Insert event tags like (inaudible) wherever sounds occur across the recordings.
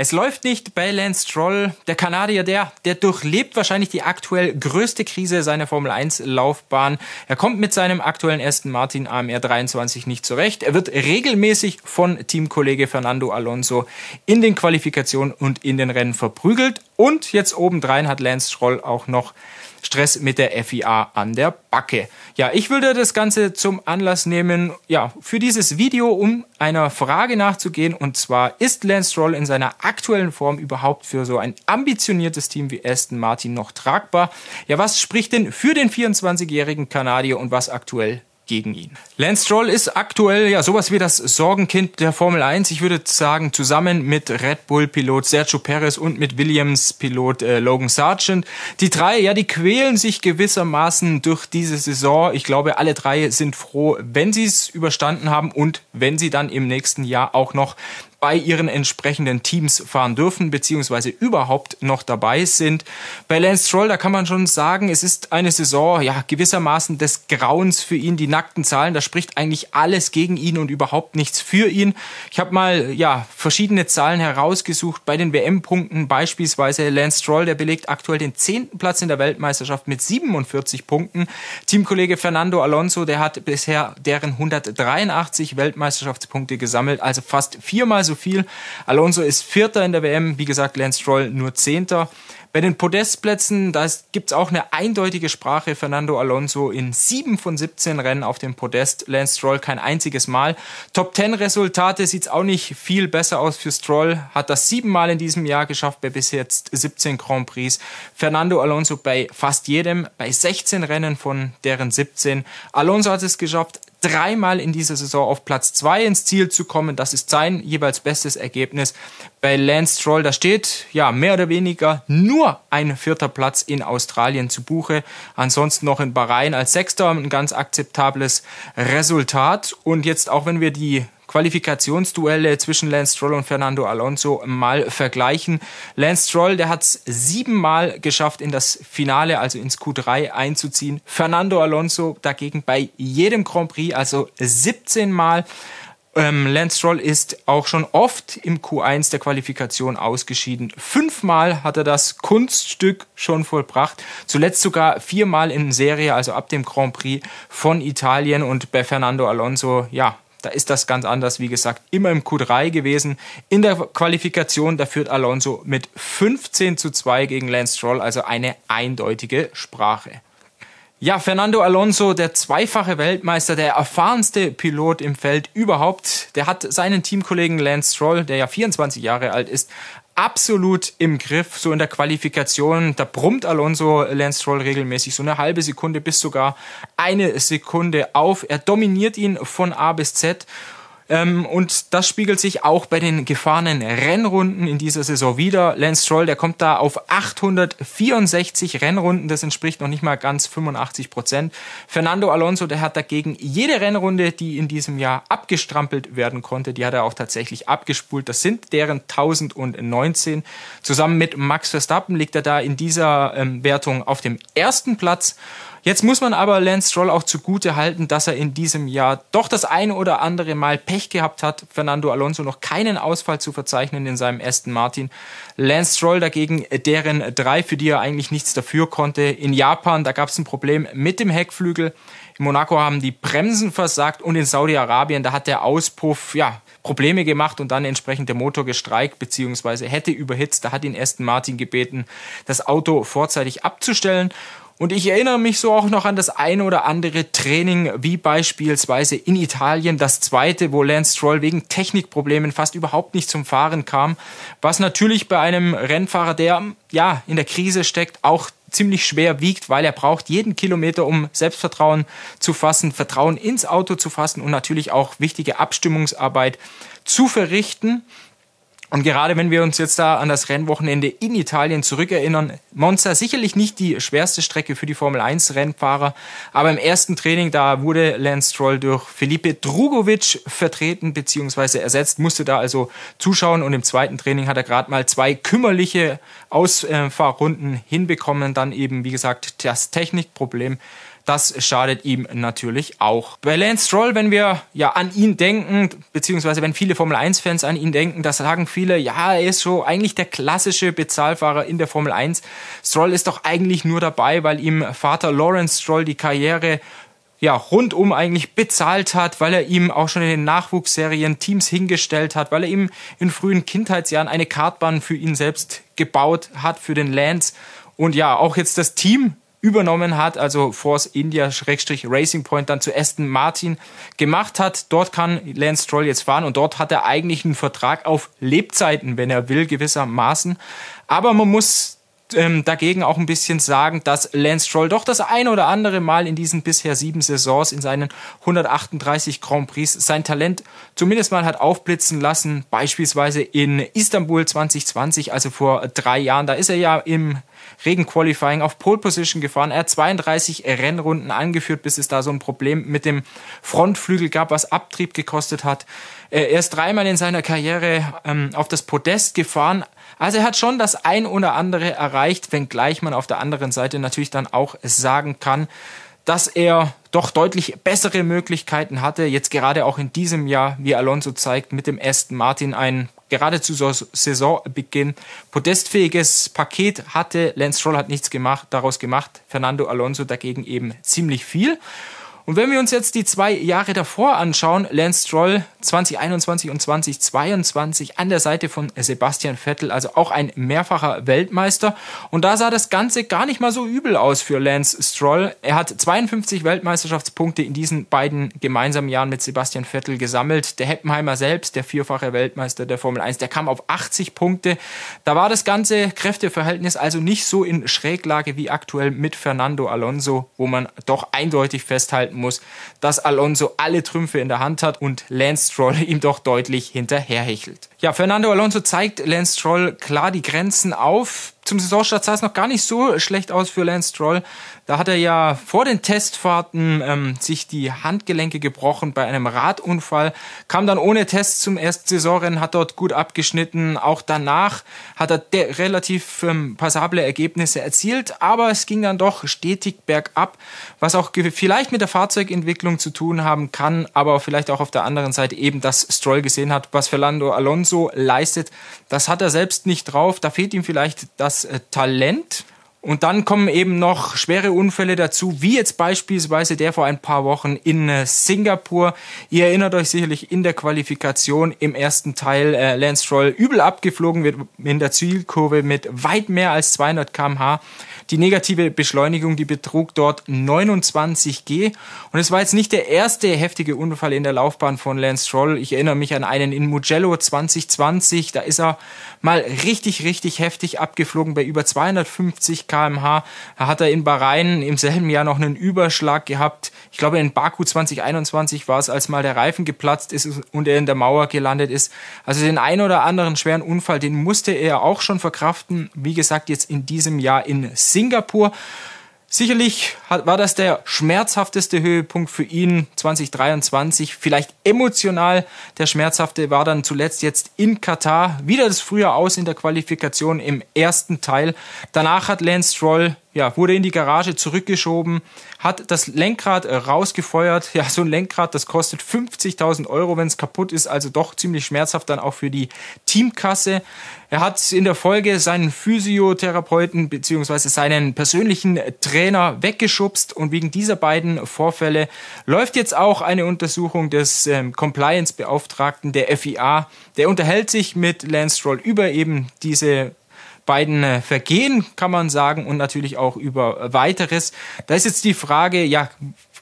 Es läuft nicht bei Lance Stroll. Der Kanadier, der, der durchlebt wahrscheinlich die aktuell größte Krise seiner Formel 1 Laufbahn. Er kommt mit seinem aktuellen Aston Martin AMR 23 nicht zurecht. Er wird regelmäßig von Teamkollege Fernando Alonso in den Qualifikationen und in den Rennen verprügelt. Und jetzt obendrein hat Lance Stroll auch noch Stress mit der FIA an der Backe. Ja, ich würde das Ganze zum Anlass nehmen, ja, für dieses Video, um einer Frage nachzugehen. Und zwar, ist Lance Stroll in seiner aktuellen Form überhaupt für so ein ambitioniertes Team wie Aston Martin noch tragbar? Ja, was spricht denn für den 24-jährigen Kanadier und was aktuell gegen ihn. Lance Stroll ist aktuell ja sowas wie das Sorgenkind der Formel 1. Ich würde sagen, zusammen mit Red Bull-Pilot Sergio Perez und mit Williams-Pilot äh, Logan Sargent. Die drei, ja, die quälen sich gewissermaßen durch diese Saison. Ich glaube, alle drei sind froh, wenn sie es überstanden haben und wenn sie dann im nächsten Jahr auch noch bei ihren entsprechenden Teams fahren dürfen, beziehungsweise überhaupt noch dabei sind. Bei Lance Stroll, da kann man schon sagen, es ist eine Saison, ja, gewissermaßen des Grauens für ihn. Die nackten Zahlen, da spricht eigentlich alles gegen ihn und überhaupt nichts für ihn. Ich habe mal, ja, verschiedene Zahlen herausgesucht. Bei den WM-Punkten beispielsweise Lance Stroll, der belegt aktuell den zehnten Platz in der Weltmeisterschaft mit 47 Punkten. Teamkollege Fernando Alonso, der hat bisher deren 183 Weltmeisterschaftspunkte gesammelt, also fast viermal so viel. Alonso ist Vierter in der WM, wie gesagt, Lance Stroll nur Zehnter. Bei den Podestplätzen, da gibt es auch eine eindeutige Sprache. Fernando Alonso in sieben von 17 Rennen auf dem Podest, Lance Stroll kein einziges Mal. Top 10 Resultate sieht es auch nicht viel besser aus für Stroll. Hat das siebenmal in diesem Jahr geschafft bei bis jetzt 17 Grand Prix. Fernando Alonso bei fast jedem, bei 16 Rennen von deren 17. Alonso hat es geschafft, dreimal in dieser Saison auf Platz zwei ins Ziel zu kommen. Das ist sein jeweils bestes Ergebnis. Bei Lance Stroll, da steht ja mehr oder weniger nur ein vierter Platz in Australien zu Buche. Ansonsten noch in Bahrain als Sechster ein ganz akzeptables Resultat. Und jetzt auch wenn wir die Qualifikationsduelle zwischen Lance Stroll und Fernando Alonso mal vergleichen. Lance Stroll, der hat es siebenmal geschafft, in das Finale, also ins Q3 einzuziehen. Fernando Alonso dagegen bei jedem Grand Prix, also 17 Mal. Ähm, Lance Stroll ist auch schon oft im Q1 der Qualifikation ausgeschieden. Fünfmal hat er das Kunststück schon vollbracht. Zuletzt sogar viermal in Serie, also ab dem Grand Prix von Italien. Und bei Fernando Alonso, ja, da ist das ganz anders, wie gesagt, immer im Q3 gewesen. In der Qualifikation, da führt Alonso mit 15 zu 2 gegen Lance Stroll, also eine eindeutige Sprache. Ja, Fernando Alonso, der zweifache Weltmeister, der erfahrenste Pilot im Feld überhaupt, der hat seinen Teamkollegen Lance Stroll, der ja 24 Jahre alt ist, absolut im Griff. So in der Qualifikation, da brummt Alonso Lance Stroll regelmäßig so eine halbe Sekunde bis sogar eine Sekunde auf. Er dominiert ihn von A bis Z und das spiegelt sich auch bei den gefahrenen Rennrunden in dieser Saison wieder. Lance Stroll, der kommt da auf 864 Rennrunden. Das entspricht noch nicht mal ganz 85 Prozent. Fernando Alonso, der hat dagegen jede Rennrunde, die in diesem Jahr abgestrampelt werden konnte, die hat er auch tatsächlich abgespult. Das sind deren 1019. Zusammen mit Max Verstappen liegt er da in dieser ähm, Wertung auf dem ersten Platz. Jetzt muss man aber Lance Stroll auch zugute halten, dass er in diesem Jahr doch das eine oder andere Mal Pech gehabt hat. Fernando Alonso noch keinen Ausfall zu verzeichnen in seinem Aston Martin. Lance Stroll dagegen, deren drei, für die er eigentlich nichts dafür konnte. In Japan, da gab es ein Problem mit dem Heckflügel. In Monaco haben die Bremsen versagt und in Saudi-Arabien, da hat der Auspuff, ja, Probleme gemacht und dann entsprechend der Motor gestreikt bzw. hätte überhitzt. Da hat ihn Aston Martin gebeten, das Auto vorzeitig abzustellen. Und ich erinnere mich so auch noch an das eine oder andere Training, wie beispielsweise in Italien, das zweite, wo Lance Stroll wegen Technikproblemen fast überhaupt nicht zum Fahren kam, was natürlich bei einem Rennfahrer, der ja in der Krise steckt, auch ziemlich schwer wiegt, weil er braucht jeden Kilometer, um Selbstvertrauen zu fassen, Vertrauen ins Auto zu fassen und natürlich auch wichtige Abstimmungsarbeit zu verrichten. Und gerade wenn wir uns jetzt da an das Rennwochenende in Italien zurückerinnern, Monza sicherlich nicht die schwerste Strecke für die Formel 1 Rennfahrer, aber im ersten Training, da wurde Lance Stroll durch Felipe Drugovic vertreten bzw. ersetzt, musste da also zuschauen und im zweiten Training hat er gerade mal zwei kümmerliche Ausfahrrunden hinbekommen, dann eben wie gesagt das Technikproblem das schadet ihm natürlich auch. Bei Lance Stroll, wenn wir ja an ihn denken, beziehungsweise wenn viele Formel 1-Fans an ihn denken, da sagen viele, ja, er ist so eigentlich der klassische Bezahlfahrer in der Formel 1. Stroll ist doch eigentlich nur dabei, weil ihm Vater Lawrence Stroll die Karriere ja, rundum eigentlich bezahlt hat, weil er ihm auch schon in den Nachwuchsserien Teams hingestellt hat, weil er ihm in frühen Kindheitsjahren eine Kartbahn für ihn selbst gebaut hat, für den Lance. Und ja, auch jetzt das Team übernommen hat, also Force India Racing Point dann zu Aston Martin gemacht hat. Dort kann Lance Stroll jetzt fahren und dort hat er eigentlich einen Vertrag auf Lebzeiten, wenn er will, gewissermaßen. Aber man muss ähm, dagegen auch ein bisschen sagen, dass Lance Stroll doch das ein oder andere Mal in diesen bisher sieben Saisons in seinen 138 Grand Prix sein Talent zumindest mal hat aufblitzen lassen. Beispielsweise in Istanbul 2020, also vor drei Jahren. Da ist er ja im Regenqualifying auf Pole Position gefahren. Er hat 32 Rennrunden angeführt, bis es da so ein Problem mit dem Frontflügel gab, was Abtrieb gekostet hat. Er ist dreimal in seiner Karriere ähm, auf das Podest gefahren. Also er hat schon das ein oder andere erreicht, wenngleich man auf der anderen Seite natürlich dann auch sagen kann, dass er doch deutlich bessere Möglichkeiten hatte, jetzt gerade auch in diesem Jahr, wie Alonso zeigt, mit dem Aston Martin ein gerade zu Saisonbeginn podestfähiges Paket hatte. Lance Stroll hat nichts gemacht, daraus gemacht. Fernando Alonso dagegen eben ziemlich viel. Und wenn wir uns jetzt die zwei Jahre davor anschauen, Lance Stroll 2021 und 2022 an der Seite von Sebastian Vettel, also auch ein mehrfacher Weltmeister. Und da sah das Ganze gar nicht mal so übel aus für Lance Stroll. Er hat 52 Weltmeisterschaftspunkte in diesen beiden gemeinsamen Jahren mit Sebastian Vettel gesammelt. Der Heppenheimer selbst, der vierfache Weltmeister der Formel 1, der kam auf 80 Punkte. Da war das ganze Kräfteverhältnis also nicht so in Schräglage wie aktuell mit Fernando Alonso, wo man doch eindeutig festhalten muss, dass Alonso alle Trümpfe in der Hand hat und Lance Stroll (laughs) ihm doch deutlich hinterherhechelt. Ja, Fernando Alonso zeigt Lance Stroll klar die Grenzen auf. Zum Saisonstart sah es noch gar nicht so schlecht aus für Lance Stroll. Da hat er ja vor den Testfahrten ähm, sich die Handgelenke gebrochen bei einem Radunfall, kam dann ohne Test zum ersten Saisonrennen, hat dort gut abgeschnitten. Auch danach hat er relativ ähm, passable Ergebnisse erzielt, aber es ging dann doch stetig bergab, was auch vielleicht mit der Fahrzeugentwicklung zu tun haben kann, aber vielleicht auch auf der anderen Seite eben, dass Stroll gesehen hat, was Fernando Alonso leistet. Das hat er selbst nicht drauf. Da fehlt ihm vielleicht das äh, Talent. Und dann kommen eben noch schwere Unfälle dazu, wie jetzt beispielsweise der vor ein paar Wochen in äh, Singapur. Ihr erinnert euch sicherlich in der Qualifikation im ersten Teil äh, Lance Stroll übel abgeflogen wird in der Zielkurve mit weit mehr als 200 km/h. Die negative Beschleunigung, die betrug dort 29 G. Und es war jetzt nicht der erste heftige Unfall in der Laufbahn von Lance Stroll. Ich erinnere mich an einen in Mugello 2020. Da ist er mal richtig, richtig heftig abgeflogen bei über 250 kmh. Da hat er in Bahrain im selben Jahr noch einen Überschlag gehabt. Ich glaube, in Baku 2021 war es, als mal der Reifen geplatzt ist und er in der Mauer gelandet ist. Also den ein oder anderen schweren Unfall, den musste er auch schon verkraften. Wie gesagt, jetzt in diesem Jahr in Singapur. Sicherlich war das der schmerzhafteste Höhepunkt für ihn 2023. Vielleicht emotional. Der schmerzhafte war dann zuletzt jetzt in Katar. Wieder das früher aus in der Qualifikation im ersten Teil. Danach hat Lance Stroll ja, wurde in die Garage zurückgeschoben, hat das Lenkrad äh, rausgefeuert. Ja, so ein Lenkrad, das kostet 50.000 Euro, wenn es kaputt ist, also doch ziemlich schmerzhaft dann auch für die Teamkasse. Er hat in der Folge seinen Physiotherapeuten beziehungsweise seinen persönlichen Trainer weggeschubst und wegen dieser beiden Vorfälle läuft jetzt auch eine Untersuchung des ähm, Compliance-Beauftragten der FIA. Der unterhält sich mit Lance Stroll über eben diese beiden äh, Vergehen, kann man sagen, und natürlich auch über weiteres. Da ist jetzt die Frage, ja,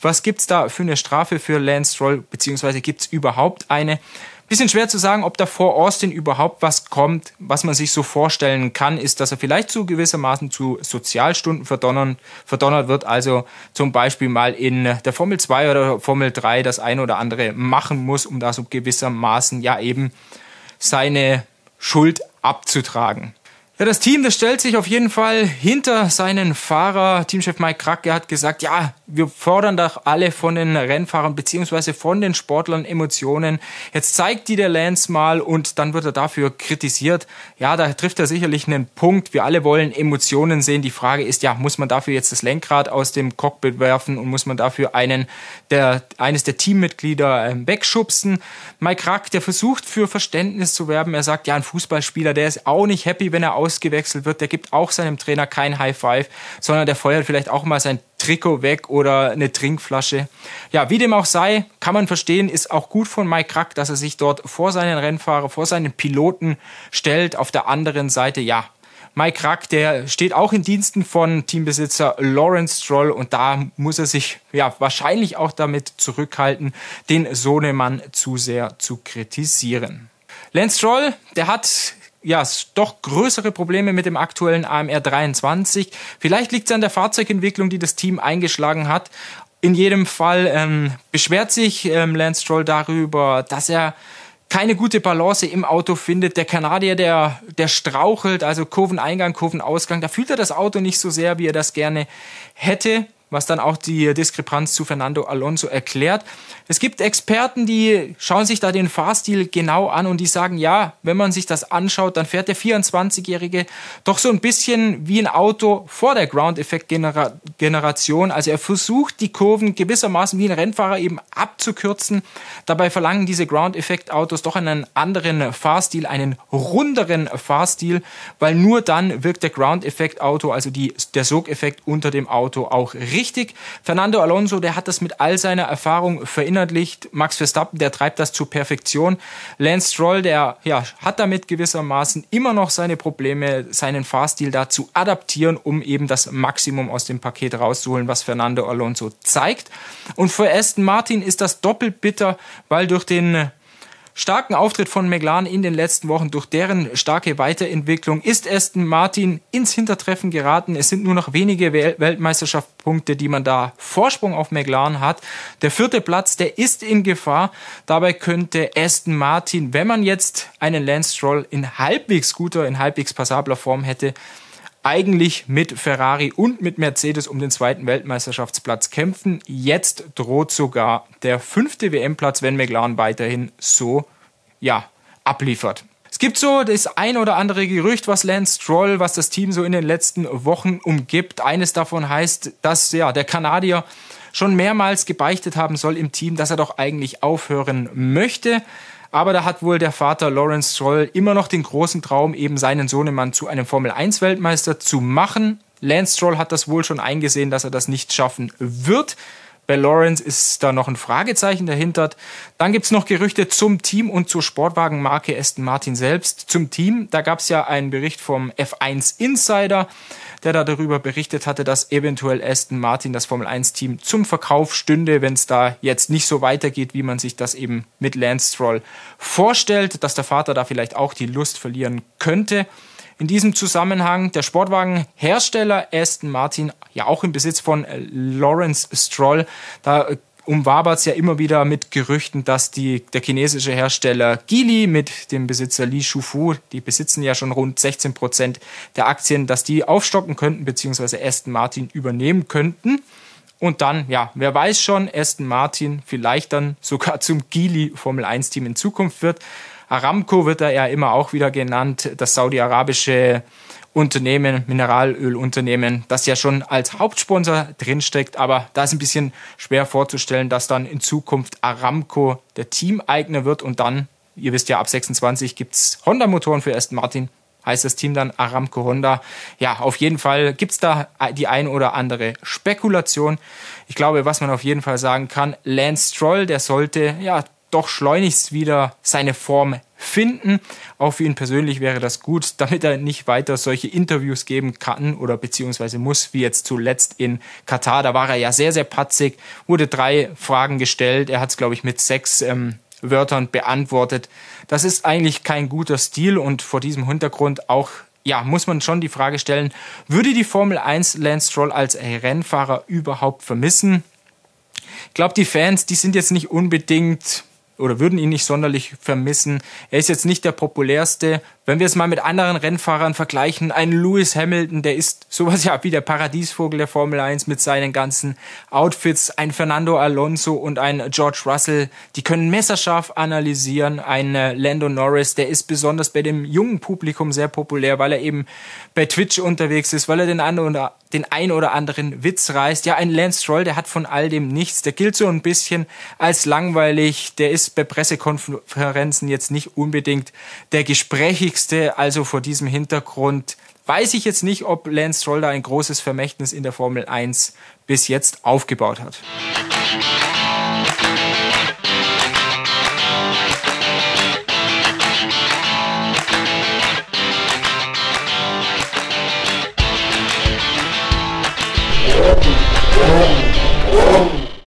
was gibt's da für eine Strafe für Lance Stroll, beziehungsweise gibt's überhaupt eine? Bisschen schwer zu sagen, ob da vor Austin überhaupt was kommt. Was man sich so vorstellen kann, ist, dass er vielleicht zu gewissermaßen zu Sozialstunden verdonnert, verdonnert wird. Also zum Beispiel mal in der Formel 2 oder Formel 3 das eine oder andere machen muss, um da so gewissermaßen ja eben seine Schuld abzutragen. Ja, das Team, das stellt sich auf jeden Fall hinter seinen Fahrer. Teamchef Mike Kracke hat gesagt, ja, wir fordern doch alle von den Rennfahrern beziehungsweise von den Sportlern Emotionen. Jetzt zeigt die der Lance mal und dann wird er dafür kritisiert. Ja, da trifft er sicherlich einen Punkt. Wir alle wollen Emotionen sehen. Die Frage ist ja, muss man dafür jetzt das Lenkrad aus dem Cockpit werfen und muss man dafür einen der, eines der Teammitglieder äh, wegschubsen? Mike Krack, der versucht für Verständnis zu werben. Er sagt, ja, ein Fußballspieler, der ist auch nicht happy, wenn er ausgewechselt wird, der gibt auch seinem Trainer kein High Five, sondern der feuert vielleicht auch mal sein Trikot weg oder eine Trinkflasche. Ja, wie dem auch sei, kann man verstehen, ist auch gut von Mike Krack, dass er sich dort vor seinen Rennfahrer, vor seinen Piloten stellt. Auf der anderen Seite, ja, Mike Krack, der steht auch in Diensten von Teambesitzer Lawrence Stroll und da muss er sich ja wahrscheinlich auch damit zurückhalten, den Sohnemann zu sehr zu kritisieren. Lance Stroll, der hat ja, doch größere Probleme mit dem aktuellen AMR 23. Vielleicht liegt es an der Fahrzeugentwicklung, die das Team eingeschlagen hat. In jedem Fall ähm, beschwert sich ähm, Lance Stroll darüber, dass er keine gute Balance im Auto findet. Der Kanadier, der, der strauchelt, also Kurveneingang, Kurvenausgang, da fühlt er das Auto nicht so sehr, wie er das gerne hätte was dann auch die Diskrepanz zu Fernando Alonso erklärt. Es gibt Experten, die schauen sich da den Fahrstil genau an und die sagen, ja, wenn man sich das anschaut, dann fährt der 24-Jährige doch so ein bisschen wie ein Auto vor der Ground-Effekt-Generation. Also er versucht, die Kurven gewissermaßen wie ein Rennfahrer eben abzukürzen. Dabei verlangen diese Ground-Effekt-Autos doch einen anderen Fahrstil, einen runderen Fahrstil, weil nur dann wirkt der Ground-Effekt-Auto, also die, der Sogeffekt unter dem Auto auch richtig. Fernando Alonso, der hat das mit all seiner Erfahrung verinnerlicht. Max Verstappen, der treibt das zu Perfektion. Lance Stroll, der ja, hat damit gewissermaßen immer noch seine Probleme, seinen Fahrstil da zu adaptieren, um eben das Maximum aus dem Paket rauszuholen, was Fernando Alonso zeigt. Und für Aston Martin ist das doppelt bitter, weil durch den starken Auftritt von McLaren in den letzten Wochen, durch deren starke Weiterentwicklung, ist Aston Martin ins Hintertreffen geraten. Es sind nur noch wenige Weltmeisterschaftspunkte, die man da Vorsprung auf McLaren hat. Der vierte Platz, der ist in Gefahr. Dabei könnte Aston Martin, wenn man jetzt einen Lance Stroll in halbwegs guter, in halbwegs passabler Form hätte, eigentlich mit Ferrari und mit Mercedes um den zweiten Weltmeisterschaftsplatz kämpfen. Jetzt droht sogar der fünfte WM-Platz, wenn McLaren weiterhin so, ja, abliefert. Es gibt so das ein oder andere Gerücht, was Lance Stroll, was das Team so in den letzten Wochen umgibt. Eines davon heißt, dass ja der Kanadier schon mehrmals gebeichtet haben soll im Team, dass er doch eigentlich aufhören möchte. Aber da hat wohl der Vater Lawrence Stroll immer noch den großen Traum, eben seinen Sohnemann zu einem Formel-1-Weltmeister zu machen. Lance Stroll hat das wohl schon eingesehen, dass er das nicht schaffen wird. Bei Lawrence ist da noch ein Fragezeichen dahinter. Dann gibt's noch Gerüchte zum Team und zur Sportwagenmarke Aston Martin selbst. Zum Team, da gab's ja einen Bericht vom F1 Insider der da darüber berichtet hatte, dass eventuell Aston Martin, das Formel 1-Team, zum Verkauf stünde, wenn es da jetzt nicht so weitergeht, wie man sich das eben mit Lance Stroll vorstellt, dass der Vater da vielleicht auch die Lust verlieren könnte. In diesem Zusammenhang der Sportwagenhersteller Aston Martin, ja auch im Besitz von Lawrence Stroll, da umwabert es ja immer wieder mit Gerüchten, dass die, der chinesische Hersteller Geely mit dem Besitzer Li Shufu, die besitzen ja schon rund 16 Prozent der Aktien, dass die aufstocken könnten, beziehungsweise Aston Martin übernehmen könnten. Und dann, ja, wer weiß schon, Aston Martin vielleicht dann sogar zum Geely Formel 1 Team in Zukunft wird. Aramco wird da ja immer auch wieder genannt, das saudi-arabische Unternehmen, Mineralölunternehmen, das ja schon als Hauptsponsor drinsteckt, aber da ist ein bisschen schwer vorzustellen, dass dann in Zukunft Aramco der Teameigner wird und dann, ihr wisst ja, ab 26 gibt's Honda-Motoren für Aston Martin, heißt das Team dann Aramco Honda. Ja, auf jeden Fall gibt's da die ein oder andere Spekulation. Ich glaube, was man auf jeden Fall sagen kann, Lance Stroll, der sollte ja doch schleunigst wieder seine Form finden. Auch für ihn persönlich wäre das gut, (laughs) damit er nicht weiter solche Interviews geben kann oder beziehungsweise muss, wie jetzt zuletzt in Katar. Da war er ja sehr, sehr patzig, wurde drei Fragen gestellt. Er hat es, glaube ich, mit sechs ähm, Wörtern beantwortet. Das ist eigentlich kein guter Stil und vor diesem Hintergrund auch ja, muss man schon die Frage stellen, würde die Formel 1 Lance Stroll als Rennfahrer überhaupt vermissen? Ich glaube, die Fans, die sind jetzt nicht unbedingt oder würden ihn nicht sonderlich vermissen. Er ist jetzt nicht der populärste wenn wir es mal mit anderen Rennfahrern vergleichen, ein Lewis Hamilton, der ist sowas ja wie der Paradiesvogel der Formel 1 mit seinen ganzen Outfits, ein Fernando Alonso und ein George Russell, die können messerscharf analysieren. Ein äh, Lando Norris, der ist besonders bei dem jungen Publikum sehr populär, weil er eben bei Twitch unterwegs ist, weil er den, oder, den ein oder anderen Witz reißt. Ja, ein Lance Stroll, der hat von all dem nichts. Der gilt so ein bisschen als langweilig. Der ist bei Pressekonferenzen jetzt nicht unbedingt der Gesprächige wichtigste. Also vor diesem Hintergrund weiß ich jetzt nicht, ob Lance Stroll da ein großes Vermächtnis in der Formel 1 bis jetzt aufgebaut hat.